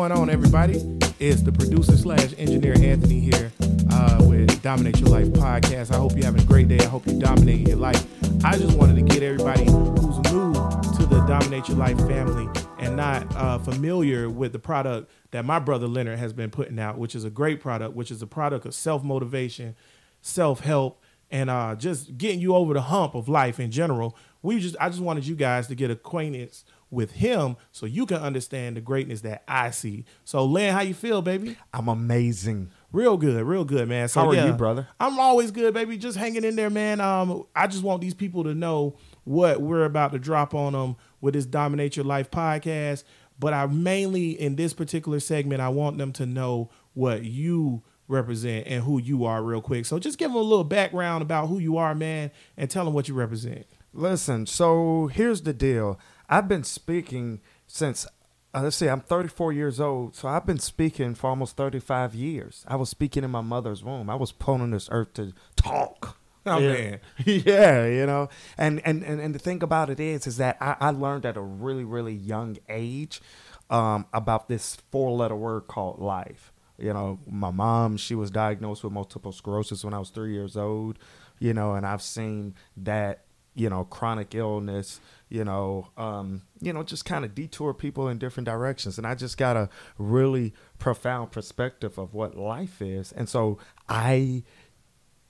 going on, everybody? It's the producer slash engineer Anthony here uh, with Dominate Your Life podcast. I hope you're having a great day. I hope you're dominating your life. I just wanted to get everybody who's new to the Dominate Your Life family and not uh, familiar with the product that my brother Leonard has been putting out, which is a great product, which is a product of self motivation, self help, and uh, just getting you over the hump of life in general. We just, I just wanted you guys to get acquaintance with him so you can understand the greatness that I see. So, Len, how you feel, baby? I'm amazing. Real good, real good, man. So, How are yeah, you, brother? I'm always good, baby. Just hanging in there, man. Um, I just want these people to know what we're about to drop on them with this Dominate Your Life podcast. But I mainly, in this particular segment, I want them to know what you represent and who you are, real quick. So, just give them a little background about who you are, man, and tell them what you represent. Listen, so here's the deal. I've been speaking since, uh, let's see, I'm 34 years old. So I've been speaking for almost 35 years. I was speaking in my mother's womb. I was put on this earth to talk. Oh, yeah. man. yeah, you know, and and and, and the thing about it is, is that I, I learned at a really really young age um, about this four letter word called life. You know, my mom she was diagnosed with multiple sclerosis when I was three years old. You know, and I've seen that you know chronic illness. You know, um, you know, just kind of detour people in different directions, and I just got a really profound perspective of what life is, and so I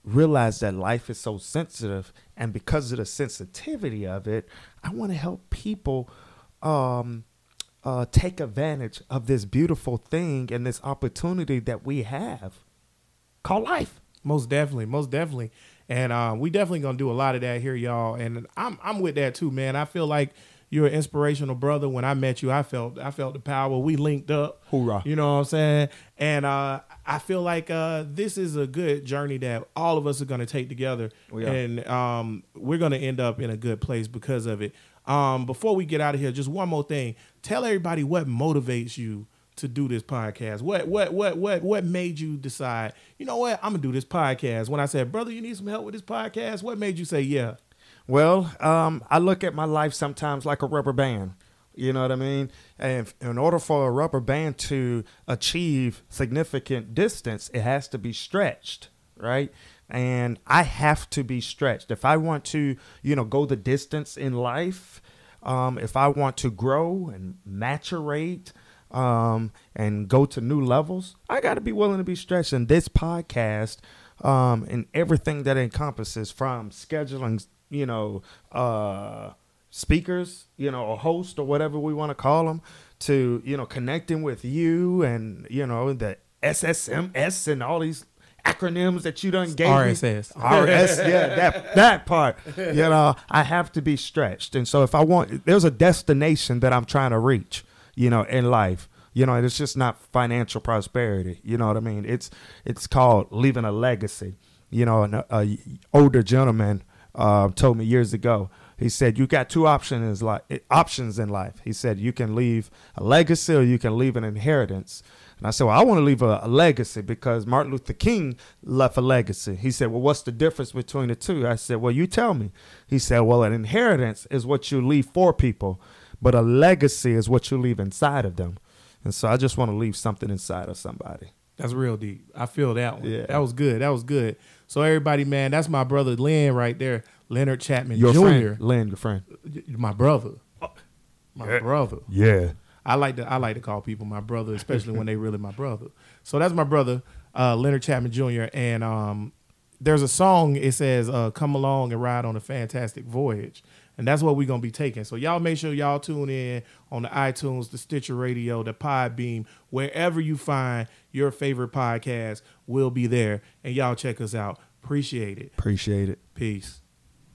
realize that life is so sensitive. And because of the sensitivity of it i want to help people um, uh, take advantage of this beautiful thing and this opportunity that we have called life. Most definitely, most definitely, and uh, we definitely gonna do a lot of that here, y'all. And I'm I'm with that too, man. I feel like you're an inspirational brother. When I met you, I felt I felt the power. We linked up. Hoorah. You know what I'm saying? And uh, I feel like uh, this is a good journey that all of us are gonna take together, are. and um, we're gonna end up in a good place because of it. Um, before we get out of here, just one more thing. Tell everybody what motivates you to do this podcast. What what what what what made you decide, you know what, I'm gonna do this podcast? When I said, brother, you need some help with this podcast, what made you say yeah? Well, um, I look at my life sometimes like a rubber band. You know what I mean? And in order for a rubber band to achieve significant distance, it has to be stretched, right? And I have to be stretched. If I want to, you know, go the distance in life, um, if I want to grow and maturate, um, and go to new levels, I got to be willing to be stretched. And this podcast, um, and everything that encompasses from scheduling, you know, uh, speakers, you know, a host or whatever we want to call them, to you know, connecting with you and you know the SSMS and all these acronyms that you done gave me. RSS. RS, yeah, that that part. You know, I have to be stretched, and so if I want, there's a destination that I'm trying to reach. You know, in life, you know, it's just not financial prosperity. You know what I mean? It's it's called leaving a legacy. You know, an a older gentleman uh, told me years ago. He said, "You got two options like options in life." He said, "You can leave a legacy or you can leave an inheritance." And I said, "Well, I want to leave a, a legacy because Martin Luther King left a legacy." He said, "Well, what's the difference between the two? I said, "Well, you tell me." He said, "Well, an inheritance is what you leave for people, but a legacy is what you leave inside of them." And so I just want to leave something inside of somebody. That's real deep. I feel that one. Yeah. That was good. That was good. So everybody, man, that's my brother Lynn right there, Leonard Chapman Your Jr. friend, Lynn, your friend. My brother. My brother. Yeah. I like to I like to call people my brother, especially when they really my brother. So that's my brother, uh, Leonard Chapman Jr. And um, there's a song. It says, uh, "Come along and ride on a fantastic voyage," and that's what we're gonna be taking. So y'all make sure y'all tune in on the iTunes, the Stitcher Radio, the Podbean, wherever you find your favorite podcast. We'll be there, and y'all check us out. Appreciate it. Appreciate it. Peace.